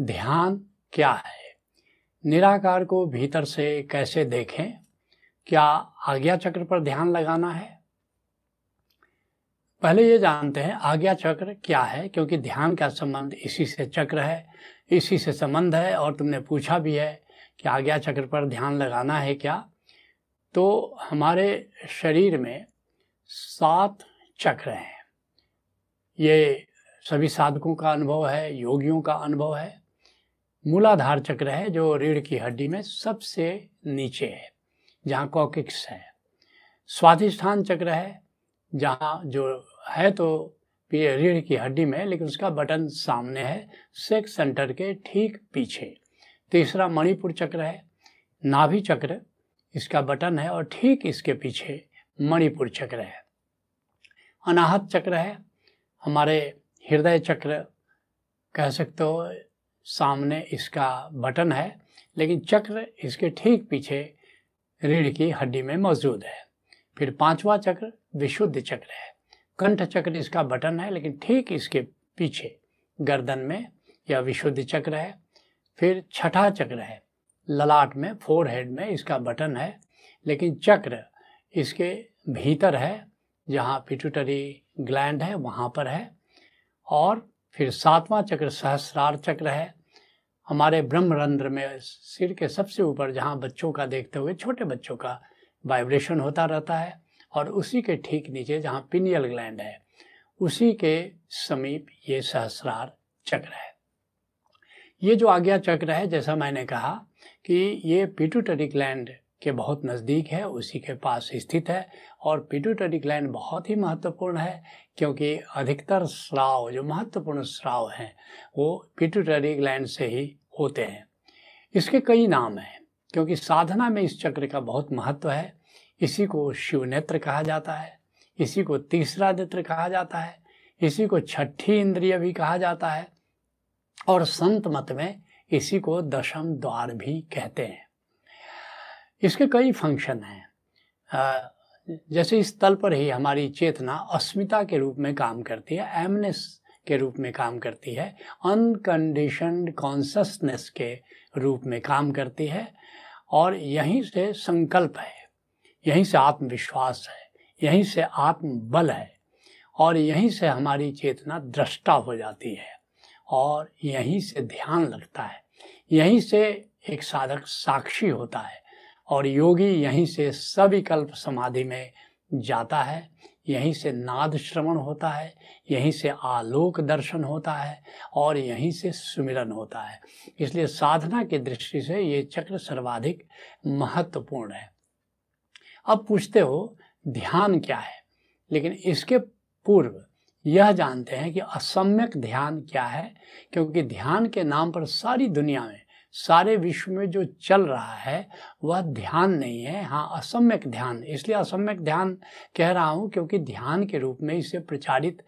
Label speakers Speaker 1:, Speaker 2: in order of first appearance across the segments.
Speaker 1: ध्यान क्या है? निराकार को भीतर से कैसे देखें? क्या आज्ञा चक्र पर ध्यान लगाना है? पहले ये जानते हैं आज्ञा चक्र क्या है, क्योंकि ध्यान का संबंध इसी से चक्र है, इसी से संबंध है, और तुमने पूछा भी है कि आज्ञा चक्र पर ध्यान लगाना है क्या? तो हमारे शरीर में सात चक्र हैं। ये सभी साधकों का अनुभव है, योगियों का अनुभव है मूलाधार चक्र है जो रीढ़ की हड्डी में सबसे नीचे है, जहाँ कॉकिक्स है। स्वाधिष्ठान चक्र है, जहाँ जो है तो रीढ़ की हड्डी में, लेकिन उसका बटन सामने है, सेक्स सेंटर के ठीक पीछे। तीसरा मणिपुर चक्र है, नाभि चक्र, इसका बटन है और ठीक इसके पीछे मणिपुर चक्र है। अनाहत चक्र है, हमारे हृदय चक्र, कह सकते हो सामने इसका बटन है, लेकिन चक्र इसके ठीक पीछे रीढ़ की हड्डी में मौजूद है। फिर पांचवा चक्र विशुद्ध चक्र है। कंठ चक्र इसका बटन है, लेकिन ठीक इसके पीछे गर्दन में यह विशुद्ध चक्र है। फिर छठा चक्र है। ललाट में फोर हेड में इसका बटन है, लेकिन चक्र इसके भीतर है, जहाँ पिट्यूटरी ग्लैंड है, वहाँ पर है। और फिर सातवां चक्र, सहस्रार चक्र है। हमारे ब्रह्मरंध्र में सिर के सबसे ऊपर जहाँ बच्चों का देखते हुए छोटे बच्चों का वाइब्रेशन होता रहता है और उसी के ठीक नीचे जहाँ पिनियल ग्लैंड है, उसी के समीप ये सहस्रार चक्र है। ये जो आज्ञा चक्र है, जैसा मैंने कहा कि ये पिट्यूटरी ग्लैंड के बहुत नज़दीक है, उसी के पास स्थित है और पिट्यूटरी ग्लैंड बहुत ही महत्वपूर्ण है क्योंकि अधिकतर स्राव, जो महत्वपूर्ण स्राव हैं, वो पिट्यूटरी ग्लैंड से ही होते हैं। इसके कई नाम हैं, क्योंकि साधना में इस चक्र का बहुत महत्व है। इसी को शिव नेत्र कहा जाता है, इसी को तीसरा नेत्र कहा जाता है, इसी को छठी इंद्रिय भी कहा जाता है, और संत मत में इसी को दशम द्वार भी कहते हैं। इसके कई फ़ंक्शन हैं। जैसे इस तल पर ही हमारी चेतना अस्मिता के रूप में काम करती है एमनेस के रूप में काम करती है अनकंडीशनड कॉन्सनेस के रूप में काम करती है, और यहीं से संकल्प है, यहीं से आत्मविश्वास है, यहीं से आत्मबल है, और यहीं से हमारी चेतना दृष्टा हो जाती है, और यहीं से ध्यान लगता है, यहीं से एक साधक साक्षी होता है और योगी यहीं से सविकल्प समाधि में जाता है, यहीं से नाद श्रवण होता है, यहीं से आलोक दर्शन होता है और यहीं से सुमिरन होता है। इसलिए साधना की दृष्टि से ये चक्र सर्वाधिक महत्वपूर्ण है। अब पूछते हो, ध्यान क्या है? लेकिन इसके पूर्व यह जानते हैं कि असम्यक ध्यान क्या है, क्योंकि ध्यान के नाम पर सारी दुनिया में सारे विश्व में जो चल रहा है, वह ध्यान नहीं है। हाँ असम्यक ध्यान। इसलिए असम्यक ध्यान कह रहा हूँ क्योंकि ध्यान के रूप में इसे प्रचारित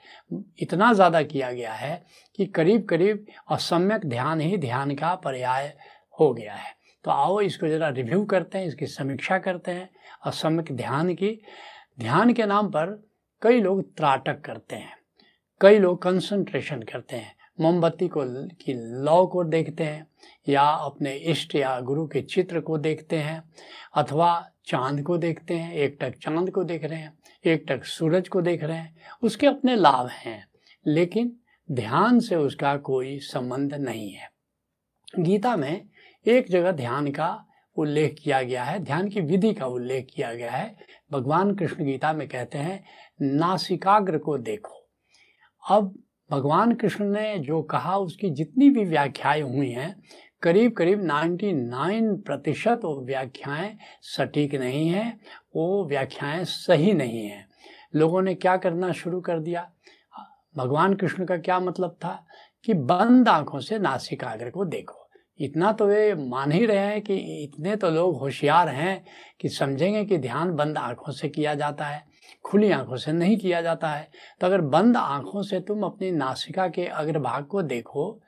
Speaker 1: इतना ज़्यादा किया गया है कि करीब करीब असम्यक ध्यान ही ध्यान का पर्याय हो गया है। तो आओ इसको ज़रा रिव्यू करते हैं, इसकी समीक्षा करते हैं। असम्यक ध्यान की, ध्यान के नाम पर कई लोग त्राटक करते हैं, कई लोग कंसंट्रेशन करते हैं। मोमबत्ती को की लौ को देखते हैं, या अपने इष्ट या गुरु के चित्र को देखते हैं, अथवा चाँद को देखते हैं, एक टक चाँद को देख रहे हैं, एक टक सूरज को देख रहे हैं, उसके अपने लाभ हैं, लेकिन ध्यान से उसका कोई संबंध नहीं है। गीता में एक जगह ध्यान का उल्लेख किया गया है, ध्यान की विधि का उल्लेख किया गया है। भगवान कृष्ण गीता में कहते हैं, नासिकाग्र को देखो। अब भगवान कृष्ण ने जो कहा, उसकी जितनी भी व्याख्याएँ हुई हैं करीब करीब 99 प्रतिशत वो व्याख्याएँ सटीक नहीं हैं, वो व्याख्याएँ सही नहीं हैं। लोगों ने क्या करना शुरू कर दिया? भगवान कृष्ण का क्या मतलब था? कि बंद आँखों से नासिकाग्र को देखो। इतना तो वे मान ही रहे हैं कि इतने तो लोग होशियार हैं कि समझेंगे कि ध्यान बंद आँखों से किया जाता है। खुली आँखों से नहीं किया जाता है। तो अगर बंद आँखों से तुम अपनी नासिका के अग्रभाग को देखो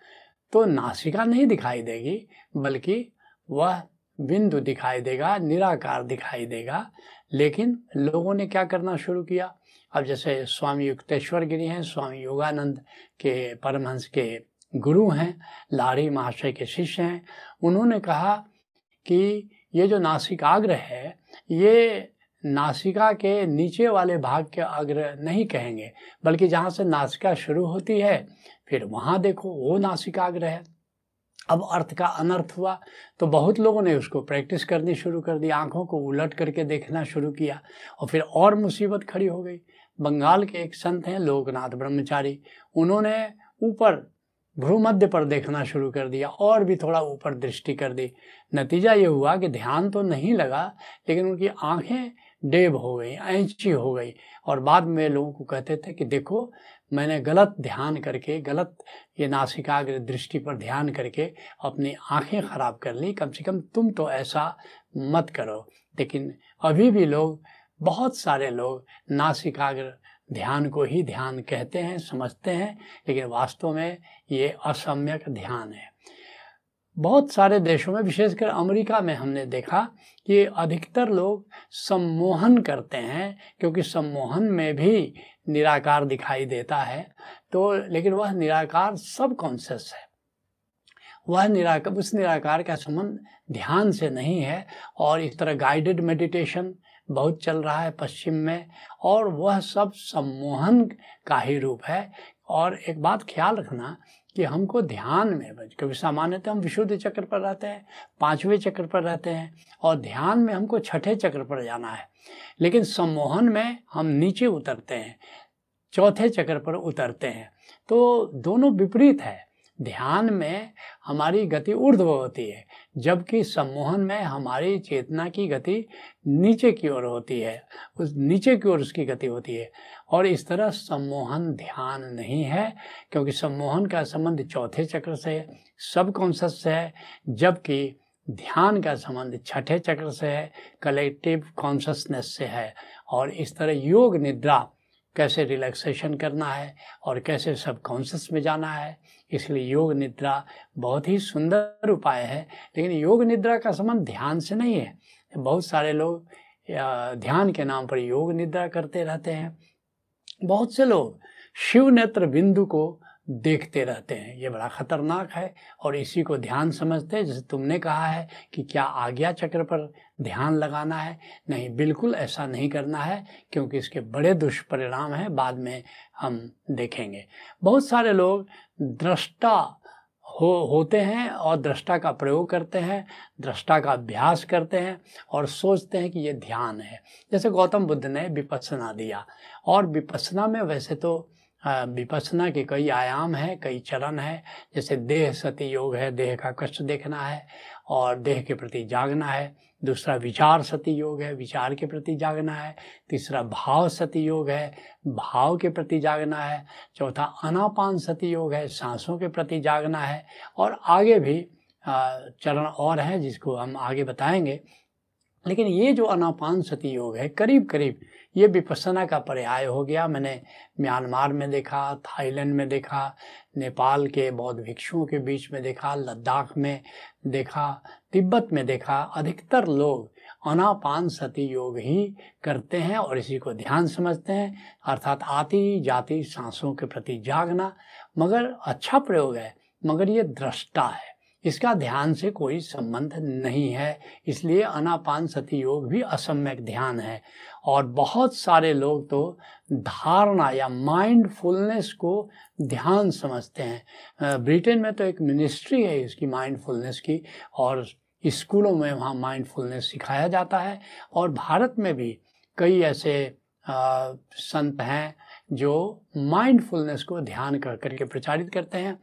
Speaker 1: तो नासिका नहीं दिखाई देगी, बल्कि वह बिंदु दिखाई देगा, निराकार दिखाई देगा। लेकिन लोगों ने क्या करना शुरू किया? अब जैसे स्वामी युक्तेश्वर गिरी हैं, स्वामी योगानंद के परमहंस के गुरु हैं लारी महाशय के शिष्य हैं। उन्होंने कहा कि ये जो नासिकाग्र है, ये नासिका के नीचे वाले भाग के अग्र नहीं कहेंगे, बल्कि जहाँ से नासिका शुरू होती है, फिर वहाँ देखो वो नासिकाग्र है अब अर्थ का अनर्थ हुआ तो बहुत लोगों ने उसको प्रैक्टिस करनी शुरू कर दी, आँखों को उलट करके देखना शुरू किया, और फिर और मुसीबत खड़ी हो गई। बंगाल के एक संत हैं लोकनाथ ब्रह्मचारी, उन्होंने ऊपर भ्रूमध्य पर देखना शुरू कर दिया, और भी थोड़ा ऊपर दृष्टि कर दी। नतीजा ये हुआ कि ध्यान तो नहीं लगा, लेकिन उनकी आँखें डेब हो गई ऐंची हो गई। और बाद में लोगों को कहते थे कि देखो, मैंने गलत ध्यान करके, गलत ये नासिकाग्र दृष्टि पर ध्यान करके अपनी आँखें खराब कर ली। कम से कम तुम तो ऐसा मत करो। लेकिन अभी भी लोग, बहुत सारे लोग नासिकाग्र ध्यान को ही ध्यान कहते हैं, समझते हैं, लेकिन वास्तव में ये असम्यक ध्यान है। बहुत सारे देशों में, विशेषकर अमेरिका में हमने देखा कि अधिकतर लोग सम्मोहन करते हैं, क्योंकि सम्मोहन में भी निराकार दिखाई देता है। तो लेकिन वह निराकार सब कॉन्शियस है। वह निराकार उस निराकार का संबंध ध्यान से नहीं है और इस तरह गाइडेड मेडिटेशन बहुत चल रहा है पश्चिम में और वह सब सम्मोहन का ही रूप है। और एक बात ख्याल रखना कि हमको ध्यान में क्योंकि सामान्यतः हम विशुद्ध चक्र पर रहते हैं, पाँचवें चक्र पर रहते हैं, और ध्यान में हमको छठे चक्र पर जाना है। लेकिन सम्मोहन में हम नीचे उतरते हैं, चौथे चक्र पर उतरते हैं। तो दोनों विपरीत है। ध्यान में हमारी गति ऊर्ध्व होती है, जबकि सम्मोहन में हमारी चेतना की गति नीचे की ओर होती है, उस नीचे की ओर उसकी गति होती है। और इस तरह सम्मोहन ध्यान नहीं है, क्योंकि सम्मोहन का संबंध चौथे चक्र से सब कॉन्शस से है, जबकि ध्यान का संबंध छठे चक्र से है कलेक्टिव कॉन्शसनेस से है। और इस तरह योग, निद्रा कैसे रिलैक्सेशन करना है और कैसे सब कॉन्शस में जाना है। इसलिए योग निद्रा बहुत ही सुंदर उपाय है, लेकिन योग निद्रा का संबंध ध्यान से नहीं है। बहुत सारे लोग ध्यान के नाम पर योग निद्रा करते रहते हैं। बहुत से लोग शिव नेत्र बिंदु को देखते रहते हैं। ये बड़ा खतरनाक है और इसी को ध्यान समझते हैं। जैसे तुमने कहा है कि क्या आज्ञा चक्र पर ध्यान लगाना है? नहीं, बिल्कुल ऐसा नहीं करना है, क्योंकि इसके बड़े दुष्परिणाम हैं, बाद में हम देखेंगे। बहुत सारे लोग दृष्टा हो, होते हैं और दृष्टा का प्रयोग करते हैं, दृष्टा का अभ्यास करते हैं और सोचते हैं कि ये ध्यान है। जैसे गौतम बुद्ध ने विपसना दिया और विपसना में वैसे तो विपसना के कई आयाम हैं, कई चरण हैं। जैसे देह सती योग है, देह का कष्ट देखना है और देह के प्रति जागना है। दूसरा विचार सती योग है, विचार के प्रति जागना है। तीसरा भाव सती योग है, भाव के प्रति जागना है। चौथा अनापान सती योग है, सांसों के प्रति जागना है। और आगे भी चरण और हैं जिसको हम आगे बताएँगे। लेकिन ये जो अनापान सती योग है करीब करीब ये विपसना का पर्याय हो गया। मैंने म्यांमार में देखा, थाईलैंड में देखा, नेपाल के बौद्ध भिक्षुओं के बीच में देखा, लद्दाख में देखा, तिब्बत में देखा, अधिकतर लोग अनापान सती योग ही करते हैं और इसी को ध्यान समझते हैं। अर्थात आती जाती सांसों के प्रति जागना मगर अच्छा प्रयोग है, मगर ये दृष्टा है। इसका ध्यान से कोई संबंध नहीं है, इसलिए अनापान सती योग भी असम्यक ध्यान है। और बहुत सारे लोग तो धारणा या माइंडफुलनेस को ध्यान समझते हैं। ब्रिटेन में तो एक मिनिस्ट्री है इसकी माइंडफुलनेस की, और स्कूलों में वहाँ माइंडफुलनेस सिखाया जाता है। और भारत में भी कई ऐसे संत हैं जो माइंडफुलनेस को ध्यान कर, करके प्रचारित करते हैं।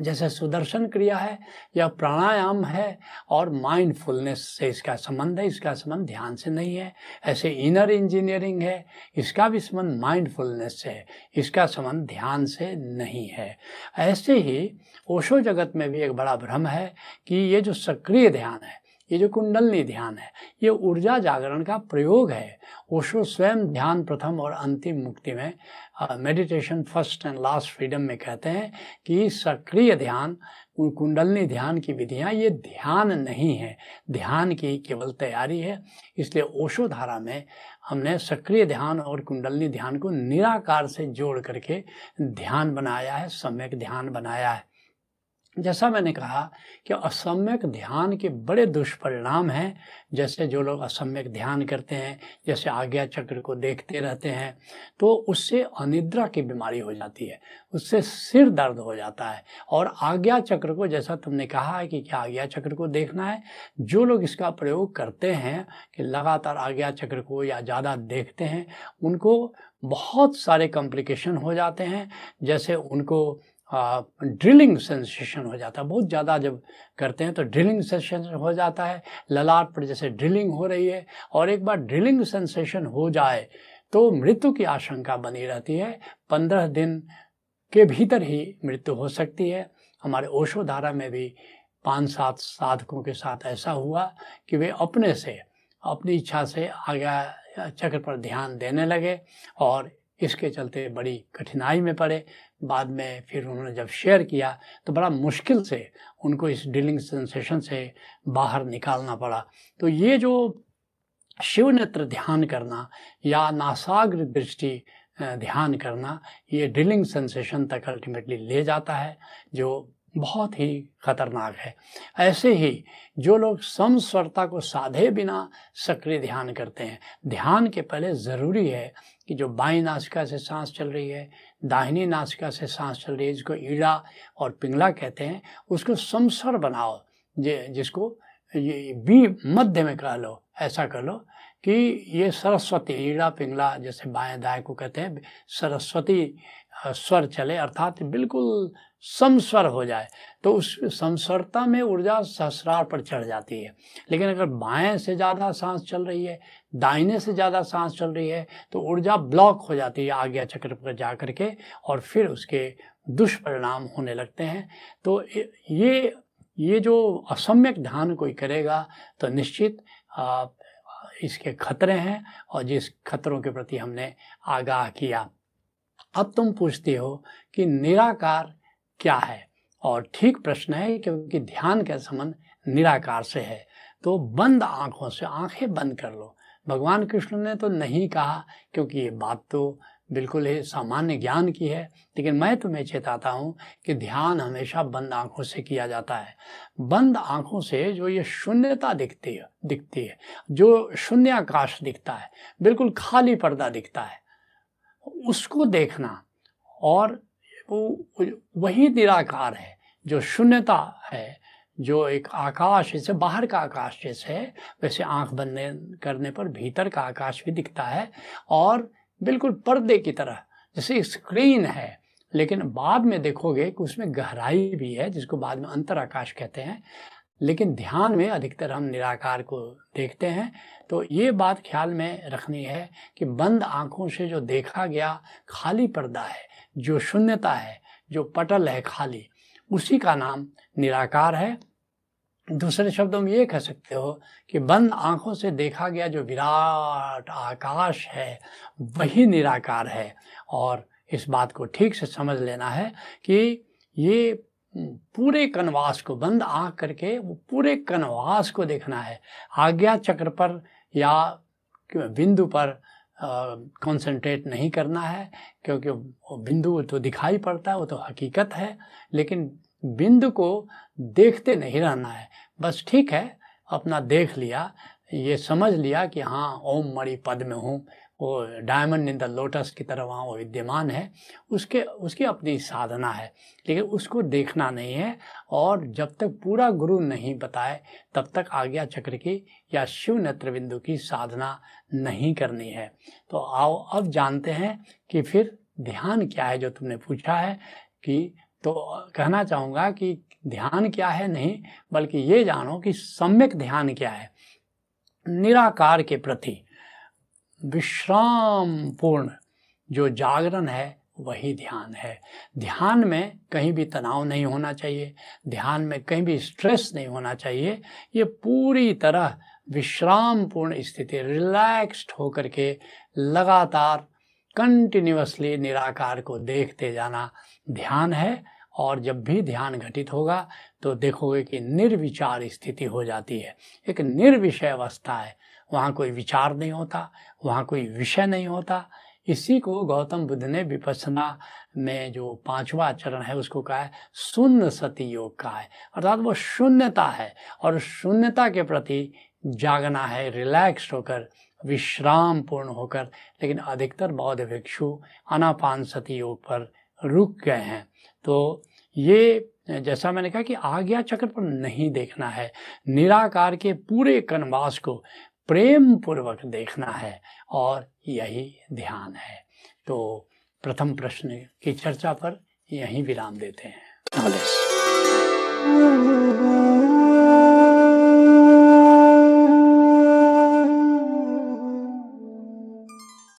Speaker 1: जैसे सुदर्शन क्रिया है या प्राणायाम है और माइंडफुलनेस से इसका संबंध है, इसका संबंध ध्यान से नहीं है। ऐसे इनर इंजीनियरिंग है, इसका भी संबंध माइंडफुलनेस से है, इसका संबंध ध्यान से नहीं है। ऐसे ही ओशो जगत में भी एक बड़ा भ्रम है कि ये जो सक्रिय ध्यान है ये जो कुंडलनी ध्यान है, ये ऊर्जा जागरण का प्रयोग है। ओशो स्वयं ध्यान प्रथम और अंतिम मुक्ति में meditation first and last freedom में कहते हैं कि सक्रिय ध्यान कुंडलनी ध्यान की विधियाँ ये ध्यान नहीं है। ध्यान की केवल तैयारी है। इसलिए ओशो धारा में हमने सक्रिय ध्यान और कुंडलनी ध्यान को निराकार से जोड़ करके ध्यान बनाया है, सम्यक ध्यान बनाया है। जैसा मैंने कहा कि असम्यक ध्यान के बड़े दुष्परिणाम हैं, जैसे जो लोग असम्यक ध्यान करते हैं, जैसे आज्ञा चक्र को देखते रहते हैं तो उससे अनिद्रा की बीमारी हो जाती है, उससे सिर दर्द हो जाता है। और आज्ञा चक्र को जैसा तुमने कहा है कि क्या आज्ञा चक्र को देखना है, जो लोग इसका प्रयोग करते हैं कि लगातार आज्ञा चक्र को या ज़्यादा देखते हैं, उनको बहुत सारे कॉम्प्लिकेशन हो जाते हैं, जैसे उनको ड्रिलिंग सेंसेशन हो जाता है। बहुत ज़्यादा जब करते हैं तो ड्रिलिंग सेंसेशन हो जाता है। ललाट पर जैसे ड्रिलिंग हो रही है और एक बार ड्रिलिंग सेंसेशन हो जाए तो मृत्यु की आशंका बनी रहती है। पंद्रह दिन के भीतर ही मृत्यु हो सकती है। हमारे ओशो धारा में भी पाँच सात साधकों के साथ ऐसा हुआ कि वे अपने से, अपनी इच्छा से आगे, चक्र पर ध्यान देने लगे और इसके चलते बड़ी कठिनाई में पड़े। बाद में फिर उन्होंने जब शेयर किया तो बड़ा मुश्किल से उनको इस डीलिंग सेंसेशन से बाहर निकालना पड़ा। तो ये जो शिव नेत्र ध्यान करना या नासाग्र दृष्टि ध्यान करना, ये डीलिंग सेंसेशन तक अल्टीमेटली ले जाता है, जो बहुत ही खतरनाक है। ऐसे ही जो लोग समस्वरता को साधे बिना सक्रिय ध्यान करते हैं, ध्यान के पहले ज़रूरी है कि जो बाई नासिका से सांस चल रही है, दाहिनी नासिका से सांस चल रही है, जिसको ईड़ा और पिंगला कहते हैं, उसको समस्वर बनाओ जिसको ये बी मध्य में कह लो, ऐसा कर लो कि ये सरस्वती, ईड़ा, पिंगला जैसे बाएँ दाएँ को कहते हैं, सरस्वती स्वर चले, अर्थात बिल्कुल समस्वर हो जाए तो उस समस्वरता में ऊर्जा सहस्रार पर चढ़ जाती है। लेकिन अगर बाएँ से ज़्यादा सांस चल रही है, दाहिने से ज़्यादा सांस चल रही है तो ऊर्जा ब्लॉक हो जाती है आज्ञा चक्र पर जा कर के, और फिर उसके दुष्परिणाम होने लगते हैं। तो ये ये जो असम्यक ध्यान कोई करेगा तो निश्चित इसके खतरे हैं, और जिस खतरों के प्रति हमने आगाह किया। अब तुम पूछते हो कि निराकार क्या है? और ठीक प्रश्न है, क्योंकि ध्यान का संबंध निराकार से है। तो बंद आँखों से आँखें बंद कर लो। भगवान कृष्ण ने तो नहीं कहा, क्योंकि ये बात तो बिल्कुल ही सामान्य ज्ञान की है। लेकिन मैं तुम्हें चेताता हूँ कि ध्यान हमेशा बंद आँखों से किया जाता है। बंद आँखों से जो ये शून्यता दिखती है दिखती है, जो शून्य आकाश दिखता है, बिल्कुल खाली पर्दा दिखता है, उसको देखना और वही निराकार है, जो शून्यता है, जो एक आकाश जैसे बाहर का आकाश जैसे है, वैसे आँख बंद करने पर भीतर का आकाश भी दिखता है। और बिल्कुल पर्दे की तरह, जैसे स्क्रीन है, लेकिन बाद में देखोगे कि उसमें गहराई भी है, जिसको बाद में अंतर आकाश कहते हैं। लेकिन ध्यान में अधिकतर हम निराकार को देखते हैं। तो ये बात ख्याल में रखनी है कि बंद आँखों से जो देखा गया खाली पर्दा है जो शून्यता है, जो पटल है खाली, उसी का नाम निराकार है। दूसरे शब्दों में ये कह सकते हो कि बंद आँखों से देखा गया जो विराट आकाश है, वही निराकार है। और इस बात को ठीक से समझ लेना है कि ये पूरे कनवास को बंद आँख करके वो पूरे कनवास को देखना है। आज्ञा चक्र पर या बिंदु पर कंसंट्रेट नहीं करना है, क्योंकि बिंदु तो दिखाई पड़ता है, वो तो हकीकत है, लेकिन बिंदु को देखते नहीं रहना है। बस ठीक है, अपना देख लिया, ये समझ लिया कि हाँ ओम मणि पद में हूँ वो डायमंड इन द लोटस की तरह वहाँ वो विद्यमान है। उसके, उसकी अपनी साधना है, लेकिन उसको देखना नहीं है और जब तक पूरा गुरु नहीं बताए, तब तक आज्ञा चक्र की या शिव नेत्र बिंदु की साधना नहीं करनी है। तो आओ अब जानते हैं कि फिर ध्यान क्या है जो तुमने पूछा है कि तो कहना चाहूँगा कि ध्यान क्या है नहीं, बल्कि ये जानो कि सम्यक ध्यान क्या है। निराकार के प्रति विश्राम पूर्ण जो जागरण है, वही ध्यान है। ध्यान में कहीं भी तनाव नहीं होना चाहिए, ध्यान में कहीं भी स्ट्रेस नहीं होना चाहिए। ये पूरी तरह विश्राम पूर्ण स्थिति रिलैक्स्ड होकर के लगातार कंटिन्यूसली निराकार को देखते जाना ध्यान है और जब भी ध्यान घटित होगा तो देखोगे कि निर्विचार स्थिति हो जाती है। एक निर्विषय अवस्था है। वहाँ कोई विचार नहीं होता, वहाँ कोई विषय नहीं होता। इसी को गौतम बुद्ध ने विपसना में जो पांचवा चरण है, उसको कहा है शून्य सती योग का है। अर्थात वो शून्यता है और शून्यता के प्रति जागना है रिलैक्स होकर, विश्राम पूर्ण होकर। लेकिन अधिकतर बौद्ध भिक्षु अनापान सती योग पर रुक गए हैं। तो ये, जैसा मैंने कहा कि आज्ञा चक्र पर नहीं देखना है। निराकार के पूरे कनवास को प्रेम पूर्वक देखना है और यही ध्यान है। तो प्रथम प्रश्न की चर्चा पर यहीं विराम देते हैं।